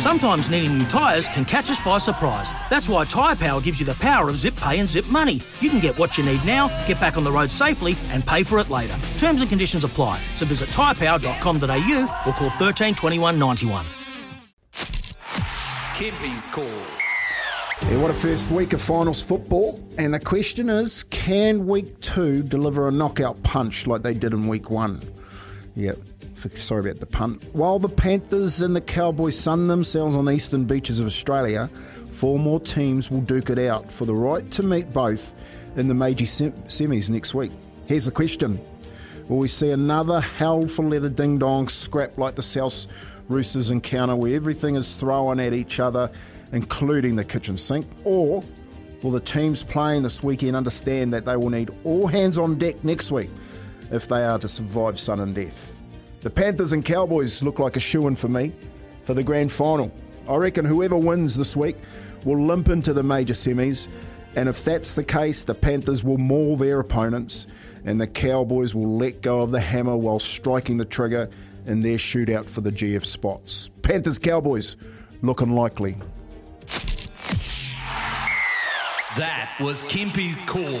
Sometimes needing new tyres can catch us by surprise. That's why Tyre Power gives you the power of zip pay and zip money. You can get what you need now, get back on the road safely, and pay for it later. Terms and conditions apply. So visit tyrepower.com.au or call 13 21 91. Kempy's call. Yeah, what a first week of finals football. And the question is can week two deliver a knockout punch like they did in week one? Yep. Sorry about the pun. While the Panthers and the Cowboys sun themselves on the eastern beaches of Australia, four more teams will duke it out for the right to meet both in the major sem- semis next week. Here's the question Will we see another hell for leather ding dong scrap like the South Roosters encounter where everything is thrown at each other, including the kitchen sink? Or will the teams playing this weekend understand that they will need all hands on deck next week if they are to survive sun and death? The Panthers and Cowboys look like a shoe in for me for the grand final. I reckon whoever wins this week will limp into the major semis, and if that's the case, the Panthers will maul their opponents, and the Cowboys will let go of the hammer while striking the trigger in their shootout for the GF spots. Panthers Cowboys looking likely. That was Kempy's call.